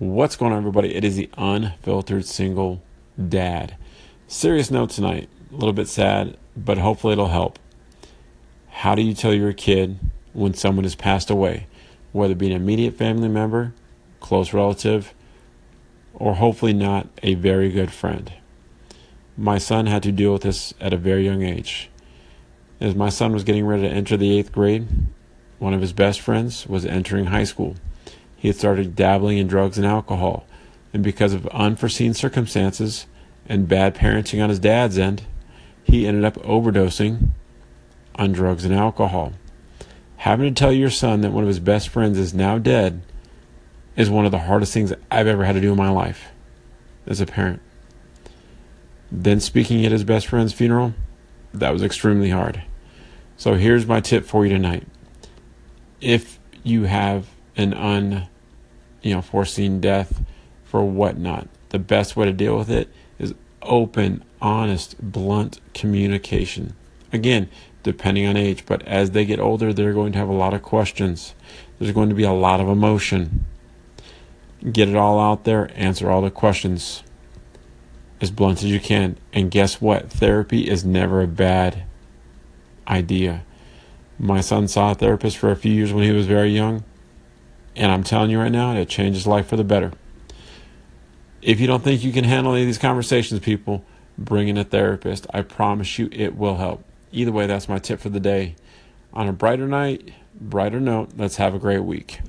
What's going on, everybody? It is the unfiltered single dad. Serious note tonight. A little bit sad, but hopefully it'll help. How do you tell your kid when someone has passed away, whether it be an immediate family member, close relative, or hopefully not a very good friend? My son had to deal with this at a very young age. As my son was getting ready to enter the eighth grade, one of his best friends was entering high school he had started dabbling in drugs and alcohol, and because of unforeseen circumstances and bad parenting on his dad's end, he ended up overdosing on drugs and alcohol. Having to tell your son that one of his best friends is now dead is one of the hardest things I've ever had to do in my life as a parent. Then speaking at his best friend's funeral, that was extremely hard. So here's my tip for you tonight. If you have an un you know, foreseen death for whatnot. The best way to deal with it is open, honest, blunt communication. Again, depending on age, but as they get older, they're going to have a lot of questions. There's going to be a lot of emotion. Get it all out there, answer all the questions as blunt as you can. And guess what? Therapy is never a bad idea. My son saw a therapist for a few years when he was very young. And I'm telling you right now, it changes life for the better. If you don't think you can handle any of these conversations, people, bring in a therapist. I promise you it will help. Either way, that's my tip for the day. On a brighter night, brighter note, let's have a great week.